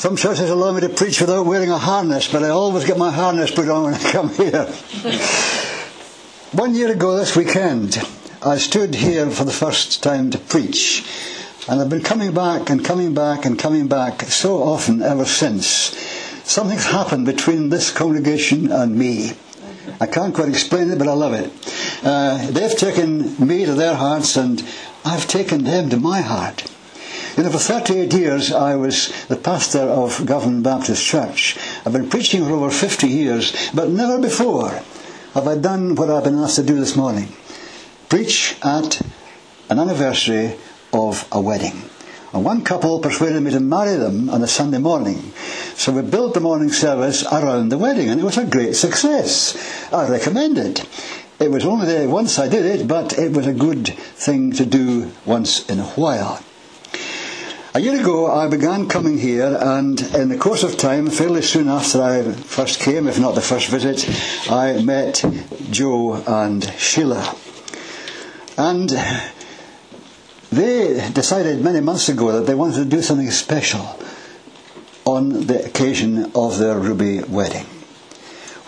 Some churches allow me to preach without wearing a harness, but I always get my harness put on when I come here. One year ago this weekend, I stood here for the first time to preach. And I've been coming back and coming back and coming back so often ever since. Something's happened between this congregation and me. I can't quite explain it, but I love it. Uh, they've taken me to their hearts, and I've taken them to my heart. You know, for 38 years I was the pastor of Govan Baptist Church. I've been preaching for over 50 years, but never before have I done what I've been asked to do this morning. Preach at an anniversary of a wedding. And one couple persuaded me to marry them on a Sunday morning. So we built the morning service around the wedding, and it was a great success. I recommend it. It was only once I did it, but it was a good thing to do once in a while. A year ago, I began coming here, and in the course of time, fairly soon after I first came, if not the first visit, I met Joe and Sheila. And they decided many months ago that they wanted to do something special on the occasion of their Ruby wedding.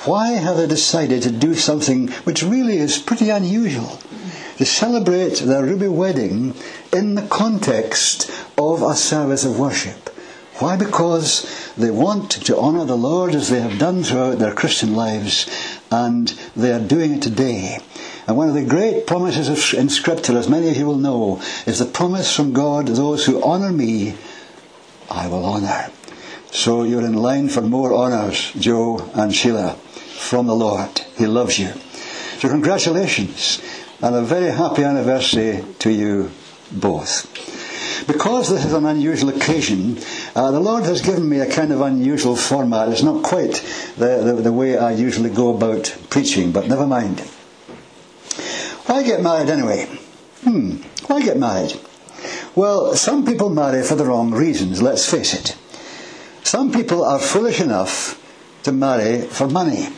Why have they decided to do something which really is pretty unusual? To celebrate their Ruby wedding in the context of a service of worship. Why? Because they want to honour the Lord as they have done throughout their Christian lives, and they are doing it today. And one of the great promises in Scripture, as many of you will know, is the promise from God those who honour me, I will honour. So you're in line for more honours, Joe and Sheila, from the Lord. He loves you. So congratulations, and a very happy anniversary to you both. Because this is an unusual occasion, uh, the Lord has given me a kind of unusual format. It's not quite the, the, the way I usually go about preaching, but never mind. Why get married anyway? Hmm, why get married? Well, some people marry for the wrong reasons, let's face it. Some people are foolish enough to marry for money.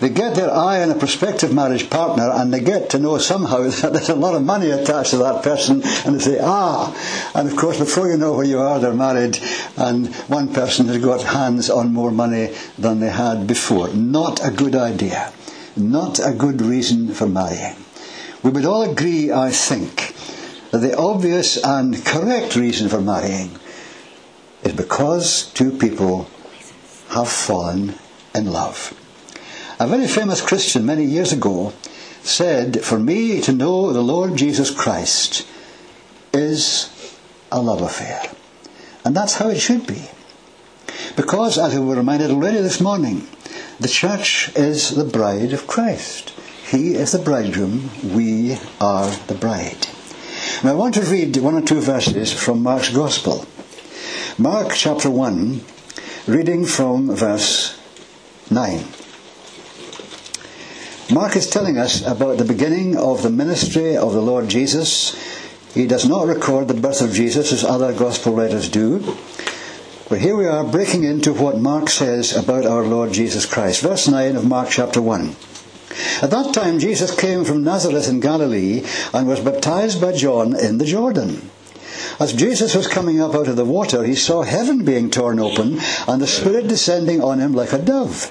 They get their eye on a prospective marriage partner and they get to know somehow that there's a lot of money attached to that person and they say, ah. And of course, before you know where you are, they're married and one person has got hands on more money than they had before. Not a good idea. Not a good reason for marrying. We would all agree, I think, that the obvious and correct reason for marrying is because two people have fallen in love. A very famous Christian many years ago said, For me to know the Lord Jesus Christ is a love affair. And that's how it should be. Because, as we were reminded already this morning, the church is the bride of Christ. He is the bridegroom, we are the bride. Now I want to read one or two verses from Mark's Gospel. Mark chapter 1, reading from verse 9. Mark is telling us about the beginning of the ministry of the Lord Jesus. He does not record the birth of Jesus as other gospel writers do. But here we are breaking into what Mark says about our Lord Jesus Christ. Verse 9 of Mark chapter 1. At that time Jesus came from Nazareth in Galilee and was baptized by John in the Jordan. As Jesus was coming up out of the water, he saw heaven being torn open and the Spirit descending on him like a dove.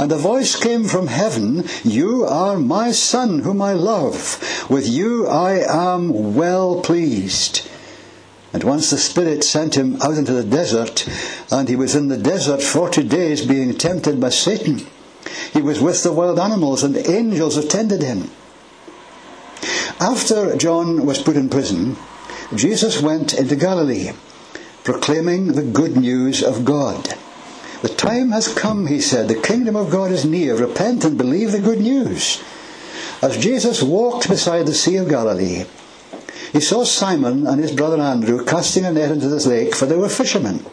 And a voice came from heaven, You are my Son, whom I love. With you I am well pleased. And once the Spirit sent him out into the desert, and he was in the desert forty days being tempted by Satan. He was with the wild animals, and angels attended him. After John was put in prison, Jesus went into Galilee, proclaiming the good news of God. The time has come, he said. The kingdom of God is near. Repent and believe the good news. As Jesus walked beside the Sea of Galilee, he saw Simon and his brother Andrew casting a net into this lake, for they were fishermen.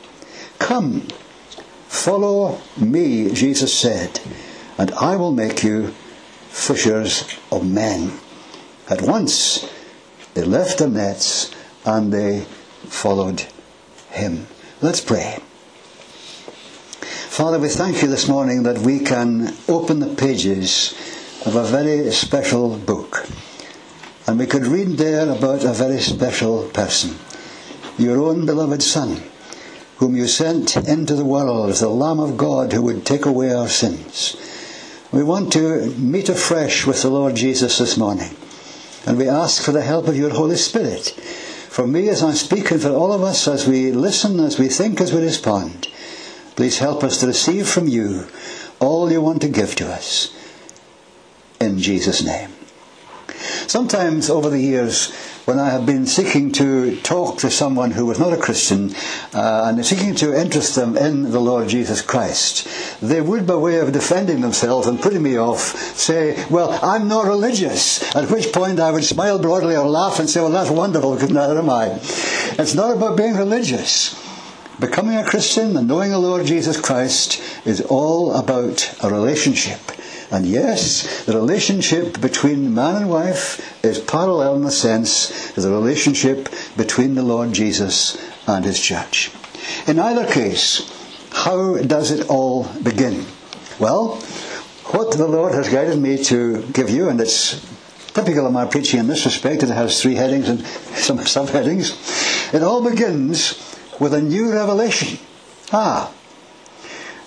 Come, follow me, Jesus said, and I will make you fishers of men. At once they left their nets and they followed him. Let's pray. Father, we thank you this morning that we can open the pages of a very special book. And we could read there about a very special person, your own beloved Son, whom you sent into the world as the Lamb of God who would take away our sins. We want to meet afresh with the Lord Jesus this morning. And we ask for the help of your Holy Spirit. For me as I speak and for all of us as we listen, as we think, as we respond, please help us to receive from you all you want to give to us. In Jesus' name. Sometimes over the years, when I have been seeking to talk to someone who was not a Christian uh, and seeking to interest them in the Lord Jesus Christ, they would, by way of defending themselves and putting me off, say, Well, I'm not religious. At which point I would smile broadly or laugh and say, Well, that's wonderful, because neither am I. It's not about being religious. Becoming a Christian and knowing the Lord Jesus Christ is all about a relationship. And yes, the relationship between man and wife is parallel in the sense to the relationship between the Lord Jesus and his church. In either case, how does it all begin? Well, what the Lord has guided me to give you, and it's typical of my preaching in this respect, it has three headings and some subheadings. It all begins with a new revelation. Ah,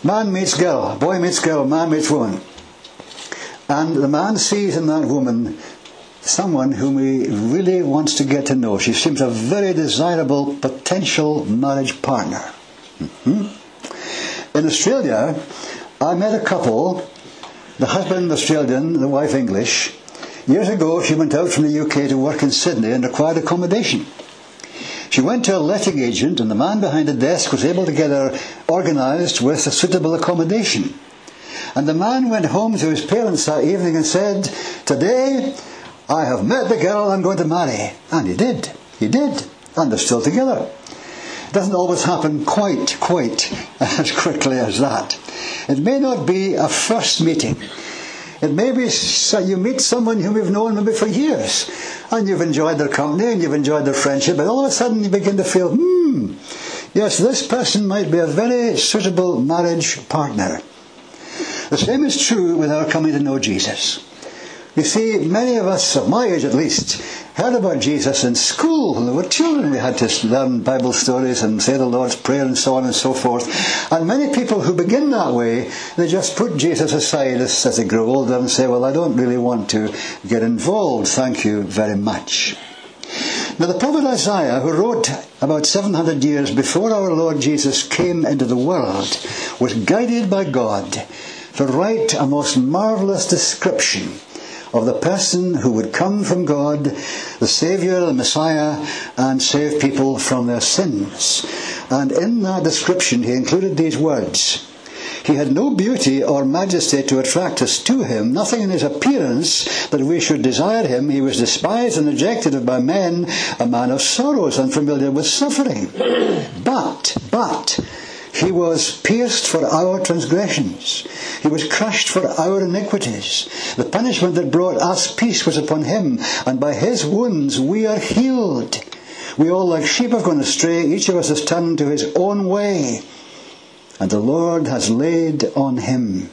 man meets girl, boy meets girl, man meets woman. And the man sees in that woman someone whom he really wants to get to know. She seems a very desirable potential marriage partner. Mm-hmm. In Australia, I met a couple, the husband Australian, the wife English. Years ago, she went out from the UK to work in Sydney and required accommodation. She went to a letting agent, and the man behind the desk was able to get her organised with a suitable accommodation. And the man went home to his parents that evening and said, Today I have met the girl I'm going to marry. And he did. He did. And they're still together. It doesn't always happen quite, quite as quickly as that. It may not be a first meeting. It may be so you meet someone whom you've known maybe for years, and you've enjoyed their company and you've enjoyed their friendship, but all of a sudden you begin to feel, hmm, yes, this person might be a very suitable marriage partner. The same is true with our coming to know Jesus. You see, many of us, of my age at least, heard about Jesus in school. When we were children, we had to learn Bible stories and say the Lord's Prayer and so on and so forth. And many people who begin that way, they just put Jesus aside as, as they grow older and say, Well, I don't really want to get involved. Thank you very much. Now, the prophet Isaiah, who wrote about 700 years before our Lord Jesus came into the world, was guided by God to write a most marvelous description of the person who would come from God, the Saviour, the Messiah, and save people from their sins. And in that description, he included these words. He had no beauty or majesty to attract us to him, nothing in his appearance that we should desire him. He was despised and rejected by men, a man of sorrows, unfamiliar with suffering. But, but, he was pierced for our transgressions. He was crushed for our iniquities. The punishment that brought us peace was upon him, and by his wounds we are healed. We all like sheep have gone astray. Each of us has turned to his own way. And the Lord has laid on him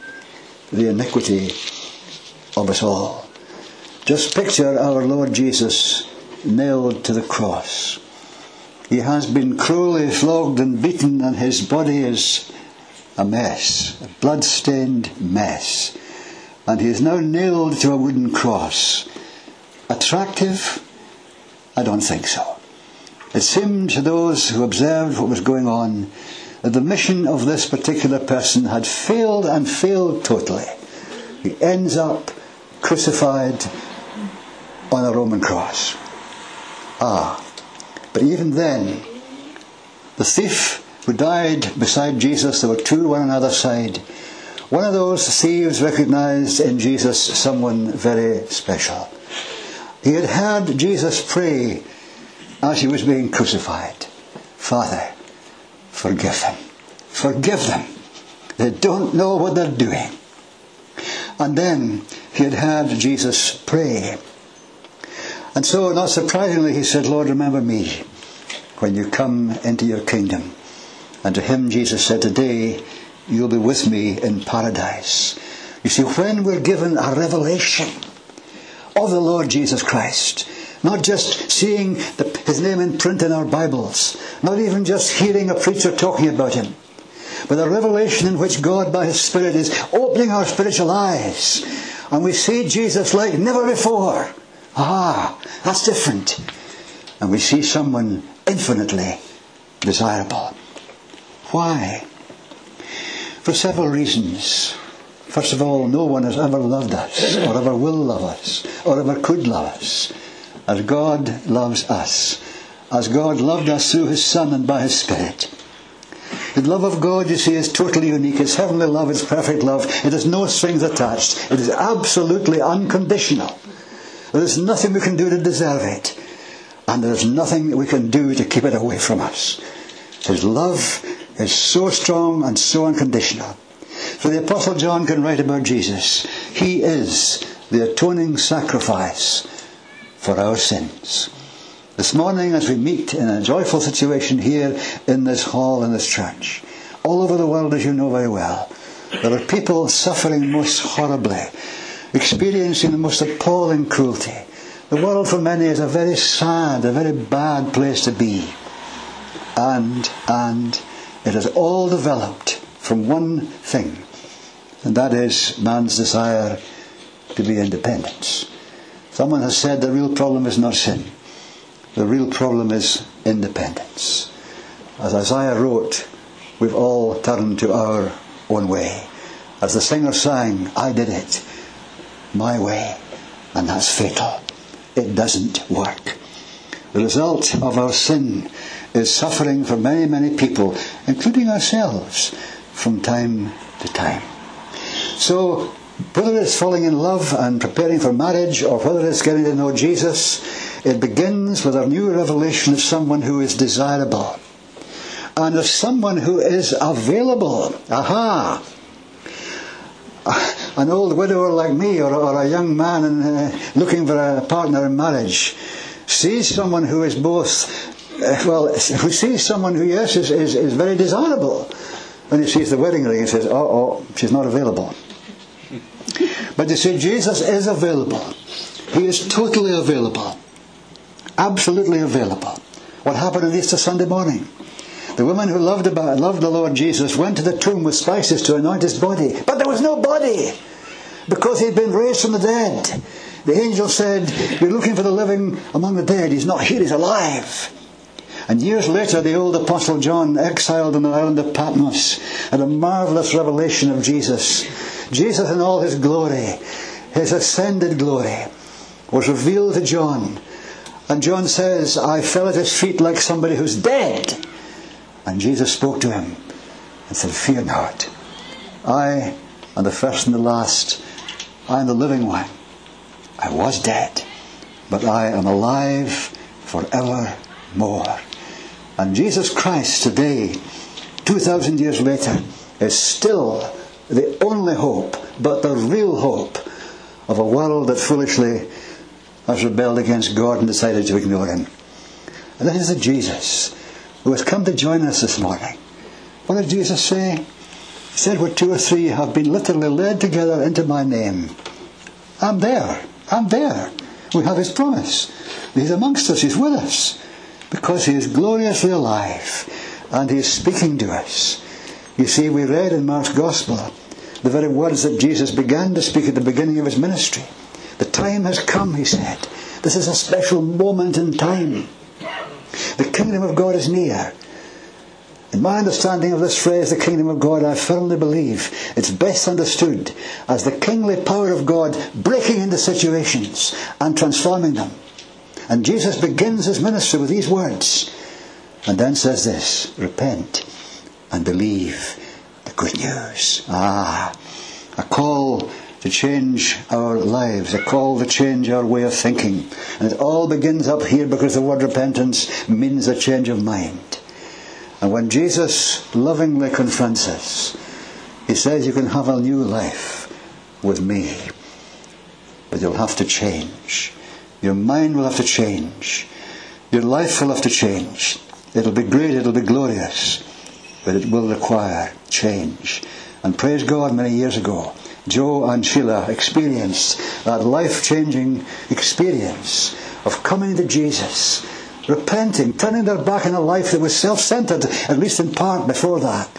the iniquity of us all. Just picture our Lord Jesus nailed to the cross. He has been cruelly flogged and beaten, and his body is a mess, a blood-stained mess. And he is now nailed to a wooden cross. Attractive? I don't think so. It seemed to those who observed what was going on that the mission of this particular person had failed and failed totally. He ends up crucified on a Roman cross. Ah, but even then, the thief who died beside Jesus, there were two on another side. One of those thieves recognized in Jesus someone very special. He had heard Jesus pray as he was being crucified Father, forgive them. Forgive them. They don't know what they're doing. And then he had heard Jesus pray and so, not surprisingly, he said, Lord, remember me when you come into your kingdom. And to him, Jesus said, Today you'll be with me in paradise. You see, when we're given a revelation of the Lord Jesus Christ, not just seeing the, his name in print in our Bibles, not even just hearing a preacher talking about him, but a revelation in which God by his Spirit is opening our spiritual eyes and we see Jesus like never before. Ah, that's different. And we see someone infinitely desirable. Why? For several reasons. First of all, no one has ever loved us, or ever will love us, or ever could love us, as God loves us, as God loved us through His Son and by His Spirit. The love of God, you see, is totally unique. It's heavenly love, it's perfect love. It has no strings attached. It is absolutely unconditional. There is nothing we can do to deserve it. And there is nothing we can do to keep it away from us. His love is so strong and so unconditional. So the Apostle John can write about Jesus. He is the atoning sacrifice for our sins. This morning, as we meet in a joyful situation here in this hall in this church, all over the world, as you know very well, there are people suffering most horribly, experiencing the most appalling cruelty. The world for many is a very sad, a very bad place to be. And, and it has all developed from one thing, and that is man's desire to be independent. Someone has said the real problem is not sin. The real problem is independence. As Isaiah wrote, we've all turned to our own way. As the singer sang, I did it my way, and that's fatal. It doesn't work. The result of our sin is suffering for many, many people, including ourselves, from time to time. So, whether it's falling in love and preparing for marriage, or whether it's getting to know Jesus, it begins with a new revelation of someone who is desirable and of someone who is available. Aha! An old widower like me, or, or a young man uh, looking for a partner in marriage, sees someone who is both, uh, well, who sees someone who, yes, is, is, is very desirable. When he sees the wedding ring, he says, oh, oh, she's not available. But you see, Jesus is available. He is totally available absolutely available. What happened on Easter Sunday morning? The woman who loved, about, loved the Lord Jesus went to the tomb with spices to anoint his body, but there was no body because he'd been raised from the dead. The angel said, You're looking for the living among the dead. He's not here, he's alive. And years later, the old Apostle John, exiled on the island of Patmos, had a marvelous revelation of Jesus. Jesus in all his glory, his ascended glory, was revealed to John and John says, I fell at his feet like somebody who's dead. And Jesus spoke to him and said, Fear not. I am the first and the last. I am the living one. I was dead, but I am alive forevermore. And Jesus Christ today, 2,000 years later, is still the only hope, but the real hope of a world that foolishly has rebelled against God and decided to ignore Him. And this is the Jesus who has come to join us this morning. What did Jesus say? Said, Where two or three have been literally led together into my name. I'm there. I'm there. We have His promise. He's amongst us. He's with us. Because He is gloriously alive and He is speaking to us. You see, we read in Mark's Gospel the very words that Jesus began to speak at the beginning of His ministry. The time has come, he said. This is a special moment in time. The kingdom of God is near. In my understanding of this phrase, the kingdom of God, I firmly believe it's best understood as the kingly power of God breaking into situations and transforming them. And Jesus begins his ministry with these words and then says this repent and believe the good news. Ah, a call to change our lives, a call to change our way of thinking. And it all begins up here because the word repentance means a change of mind. And when Jesus lovingly confronts us, he says you can have a new life with me, but you'll have to change. Your mind will have to change. Your life will have to change. It'll be great, it'll be glorious, but it will require change. And praise God, many years ago, Joe and Sheila experienced that life changing experience of coming to Jesus repenting, turning their back on a life that was self centered, at least in part before that,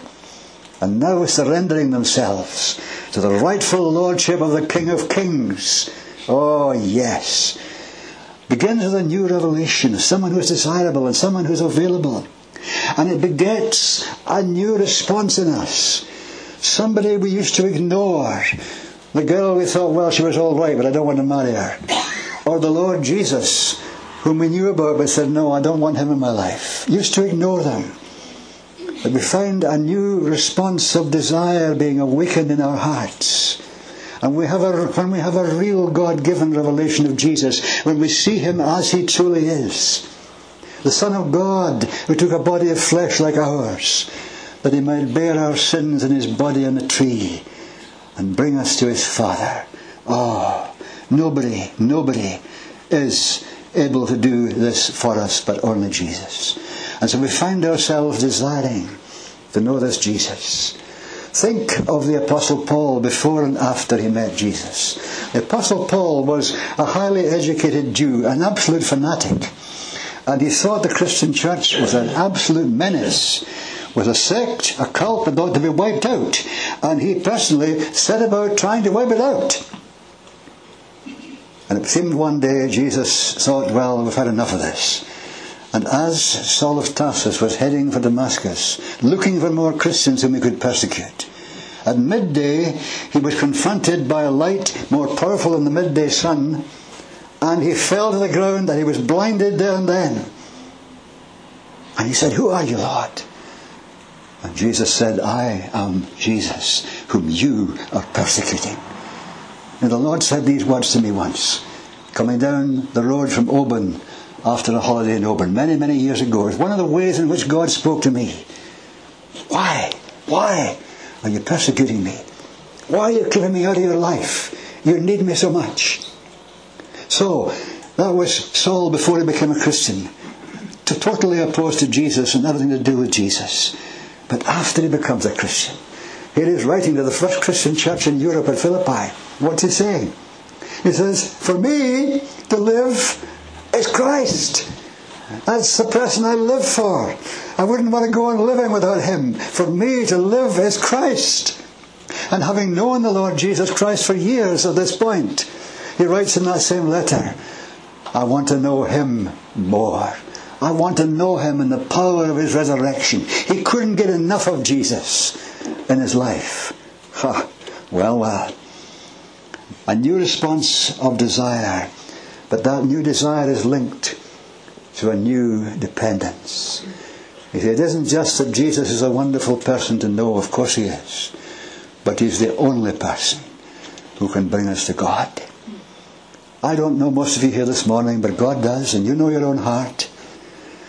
and now surrendering themselves to the rightful lordship of the King of Kings. Oh, yes. Begins with a new revelation, someone who's desirable and someone who's available. And it begets a new response in us. Somebody we used to ignore. The girl we thought, well, she was all right, but I don't want to marry her. Or the Lord Jesus, whom we knew about but said, no, I don't want him in my life. Used to ignore them. But we find a new response of desire being awakened in our hearts. And we have a, when we have a real God given revelation of Jesus, when we see him as he truly is, the Son of God who took a body of flesh like ours, that he might bear our sins in his body on a tree and bring us to his Father. Oh, nobody, nobody is able to do this for us but only Jesus. And so we find ourselves desiring to know this Jesus. Think of the Apostle Paul before and after he met Jesus. The Apostle Paul was a highly educated Jew, an absolute fanatic. And he thought the Christian church was an absolute menace, was a sect, a cult that ought to be wiped out. And he personally set about trying to wipe it out. And it seemed one day Jesus thought, well, we've had enough of this. And as Saul of Tarsus was heading for Damascus, looking for more Christians whom he could persecute, at midday he was confronted by a light more powerful than the midday sun, and he fell to the ground and he was blinded there and then. And he said, Who are you, Lord? And Jesus said, I am Jesus, whom you are persecuting. And the Lord said these words to me once, coming down the road from Oban after a holiday in Oban, many, many years ago. It's one of the ways in which God spoke to me. Why? Why are you persecuting me? Why are you keeping me out of your life? You need me so much. So, that was Saul before he became a Christian. To totally opposed to Jesus and everything to do with Jesus. But after he becomes a Christian, he is writing to the first Christian church in Europe at Philippi. What's he saying? He says, For me to live is Christ. That's the person I live for. I wouldn't want to go on living without him. For me to live is Christ. And having known the Lord Jesus Christ for years at this point, he writes in that same letter, I want to know him more. I want to know him in the power of his resurrection. He couldn't get enough of Jesus in his life. Ha, well, well. A new response of desire but that new desire is linked to a new dependence. See, it isn't just that Jesus is a wonderful person to know, of course he is, but he's the only person who can bring us to God. I don't know most of you here this morning, but God does, and you know your own heart.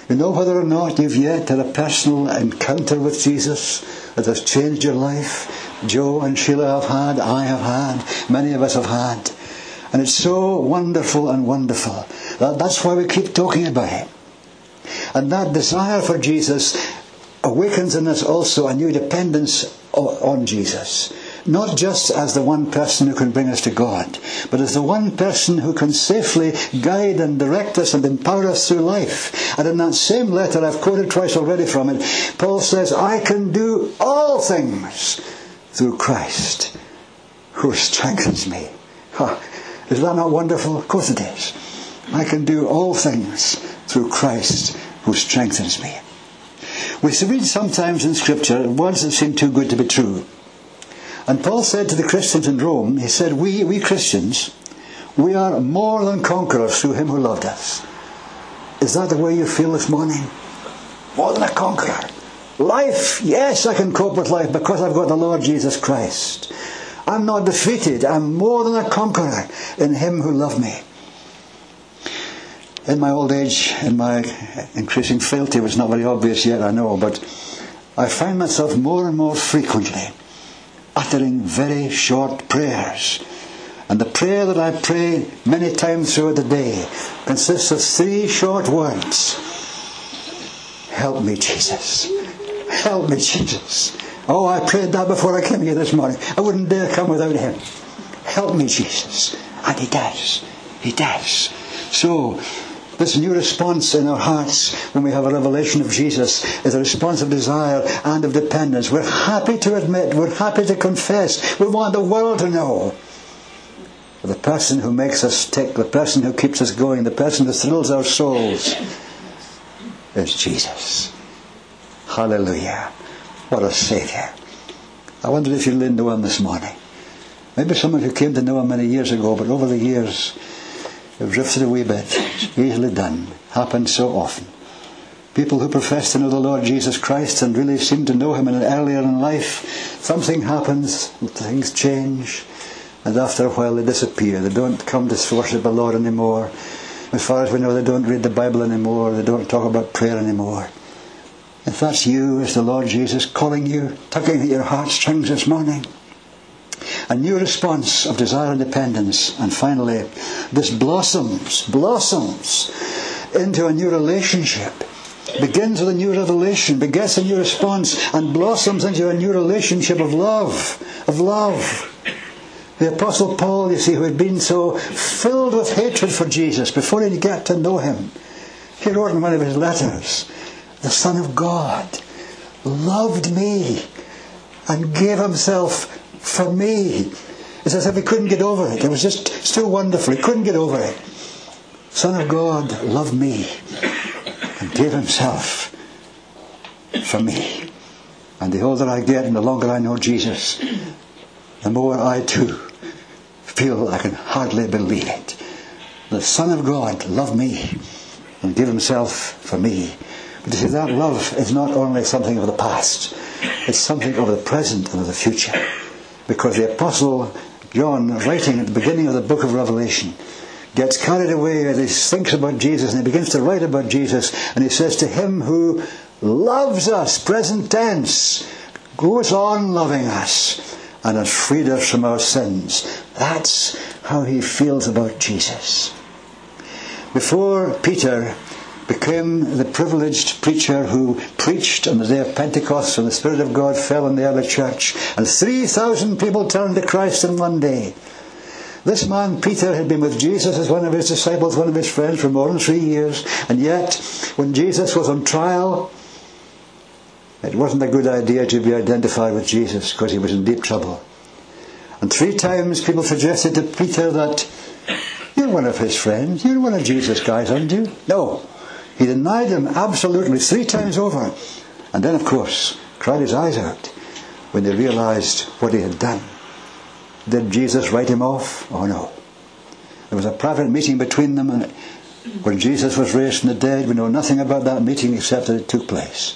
You know whether or not you've yet had a personal encounter with Jesus that has changed your life. Joe and Sheila have had, I have had, many of us have had. And it's so wonderful and wonderful. That, that's why we keep talking about it. And that desire for Jesus awakens in us also a new dependence on Jesus. Not just as the one person who can bring us to God, but as the one person who can safely guide and direct us and empower us through life. And in that same letter, I've quoted twice already from it, Paul says, I can do all things through Christ who strengthens me. Huh. Is that not wonderful? Of course it is. I can do all things through Christ who strengthens me. We read sometimes in Scripture words that seem too good to be true. And Paul said to the Christians in Rome, he said, We, we Christians, we are more than conquerors through him who loved us. Is that the way you feel this morning? More than a conqueror. Life, yes, I can cope with life because I've got the Lord Jesus Christ. I'm not defeated. I'm more than a conqueror in Him who loved me. In my old age, in my increasing frailty, was not very obvious yet, I know, but I find myself more and more frequently uttering very short prayers. And the prayer that I pray many times throughout the day consists of three short words Help me, Jesus. Help me, Jesus. Oh, I prayed that before I came here this morning. I wouldn't dare come without Him. Help me, Jesus. And He does. He does. So, This new response in our hearts when we have a revelation of Jesus is a response of desire and of dependence. We're happy to admit, we're happy to confess, we want the world to know. The person who makes us tick, the person who keeps us going, the person who thrills our souls is Jesus. Hallelujah. What a Saviour. I wonder if you know him this morning. Maybe someone who came to know him many years ago, but over the years have drifted a wee bit. It's easily done. Happens so often. People who profess to know the Lord Jesus Christ and really seem to know him in an earlier in life, something happens, things change, and after a while they disappear. They don't come to worship the Lord anymore. As far as we know, they don't read the Bible anymore. They don't talk about prayer anymore. If that's you, is the Lord Jesus calling you, tugging at your heartstrings this morning? A new response of desire and dependence. And finally, this blossoms, blossoms into a new relationship. Begins with a new revelation, begets a new response, and blossoms into a new relationship of love, of love. The Apostle Paul, you see, who had been so filled with hatred for Jesus before he'd get to know him, he wrote in one of his letters, the Son of God, loved me and gave himself for me. It's as if he couldn't get over it. It was just still wonderful. He couldn't get over it. Son of God loved me and gave himself for me. And the older I get and the longer I know Jesus, the more I too feel I can hardly believe it. The Son of God loved me and gave himself for me. That love is not only something of the past, it's something of the present and of the future. Because the Apostle John, writing at the beginning of the book of Revelation, gets carried away as he thinks about Jesus and he begins to write about Jesus and he says to him who loves us, present tense, goes on loving us and has freed us from our sins. That's how he feels about Jesus. Before Peter became the privileged preacher who preached on the day of Pentecost when the Spirit of God fell on the early church and 3,000 people turned to Christ in one day. This man, Peter, had been with Jesus as one of his disciples, one of his friends for more than three years, and yet, when Jesus was on trial, it wasn't a good idea to be identified with Jesus because he was in deep trouble. And three times people suggested to Peter that you're one of his friends, you're one of Jesus' guys, aren't you? No. He denied them absolutely three times over. And then, of course, cried his eyes out when they realized what he had done. Did Jesus write him off? Oh no. There was a private meeting between them and when Jesus was raised from the dead. We know nothing about that meeting except that it took place.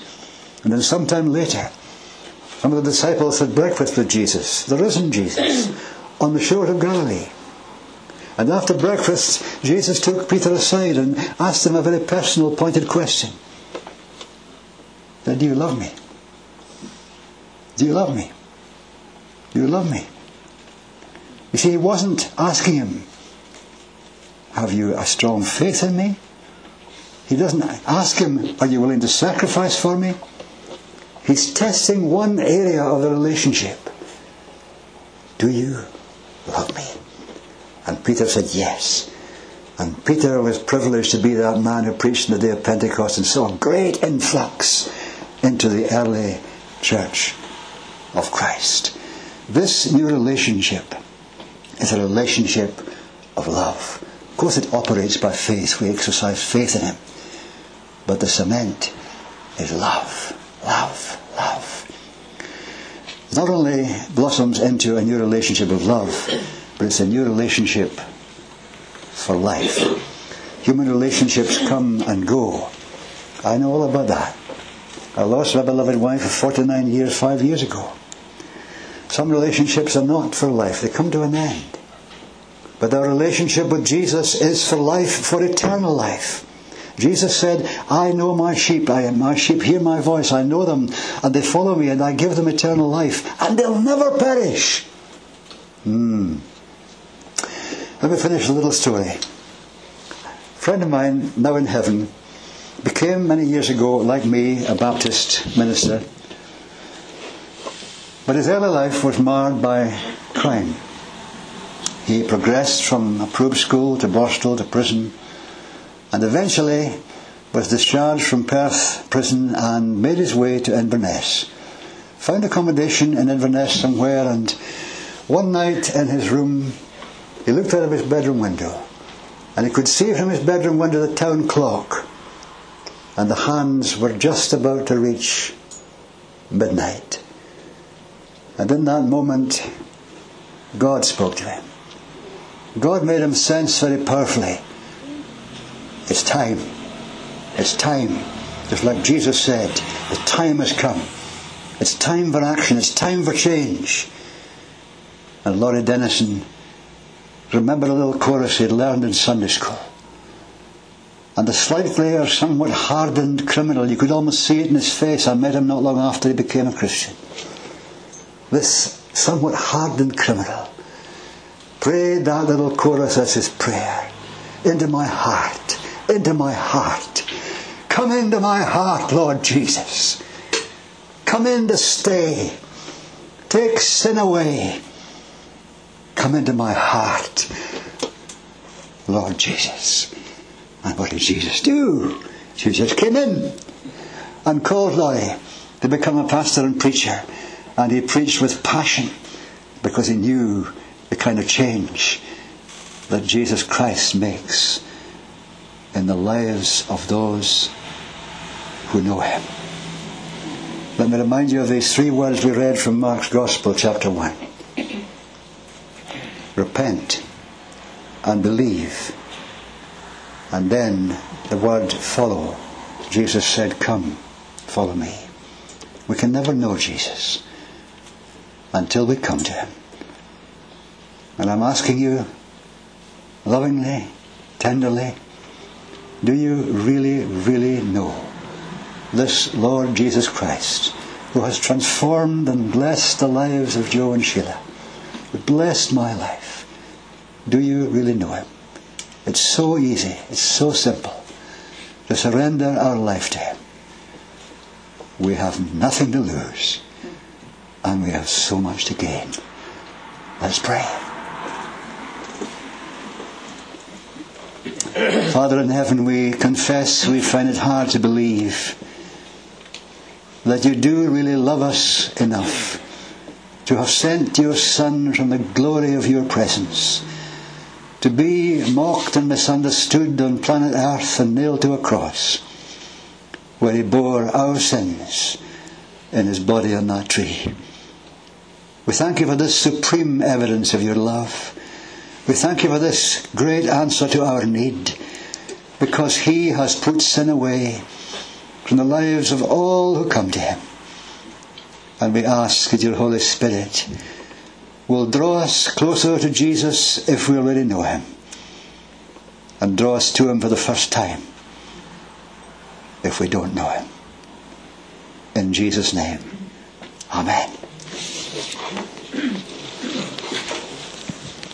And then sometime later, some of the disciples had breakfast with Jesus, the risen Jesus, on the shore of Galilee. And after breakfast, Jesus took Peter aside and asked him a very personal, pointed question. do you love me? Do you love me? Do you love me? You see, he wasn't asking him, Have you a strong faith in me? He doesn't ask him, Are you willing to sacrifice for me? He's testing one area of the relationship. Do you love me? And Peter said, Yes. And Peter was privileged to be that man who preached on the day of Pentecost and saw a great influx into the early church of Christ. This new relationship is a relationship of love. Of course, it operates by faith. We exercise faith in Him. But the cement is love, love, love. Not only blossoms into a new relationship of love, but it's a new relationship for life. Human relationships come and go. I know all about that. I lost my beloved wife of 49 years five years ago. Some relationships are not for life, they come to an end. But our relationship with Jesus is for life, for eternal life. Jesus said, I know my sheep, I am my sheep hear my voice, I know them, and they follow me, and I give them eternal life, and they'll never perish. Hmm. Let me finish a little story. A friend of mine, now in heaven, became many years ago, like me, a Baptist minister. But his early life was marred by crime. He progressed from approved school to Borstal to prison and eventually was discharged from Perth prison and made his way to Inverness. Found accommodation in Inverness somewhere, and one night in his room, he looked out of his bedroom window, and he could see from his bedroom window the town clock, and the hands were just about to reach midnight. And in that moment, God spoke to him. God made him sense very powerfully. It's time. It's time. Just like Jesus said, the time has come. It's time for action. It's time for change. And Laurie Dennison remembered a little chorus he'd learned in Sunday school. And the slightly or somewhat hardened criminal, you could almost see it in his face. I met him not long after he became a Christian. This somewhat hardened criminal prayed that little chorus as his prayer. Into my heart, into my heart. Come into my heart, Lord Jesus. Come in to stay. Take sin away. Come into my heart, Lord Jesus. And what did Jesus do? Jesus came in and called Laurie to become a pastor and preacher. And he preached with passion because he knew the kind of change that Jesus Christ makes in the lives of those who know Him. Let me remind you of these three words we read from Mark's Gospel, chapter 1 Repent and believe. And then the word follow. Jesus said, Come, follow me. We can never know Jesus until we come to Him. And I'm asking you, lovingly, tenderly, do you really, really know this Lord Jesus Christ who has transformed and blessed the lives of Joe and Sheila, who blessed my life? Do you really know Him? It's so easy, it's so simple to surrender our life to Him. We have nothing to lose, and we have so much to gain. Let's pray. Father in heaven, we confess we find it hard to believe that you do really love us enough to have sent your Son from the glory of your presence to be mocked and misunderstood on planet Earth and nailed to a cross where he bore our sins in his body on that tree. We thank you for this supreme evidence of your love. We thank you for this great answer to our need because he has put sin away from the lives of all who come to him. And we ask that your Holy Spirit will draw us closer to Jesus if we already know him and draw us to him for the first time if we don't know him. In Jesus' name, Amen.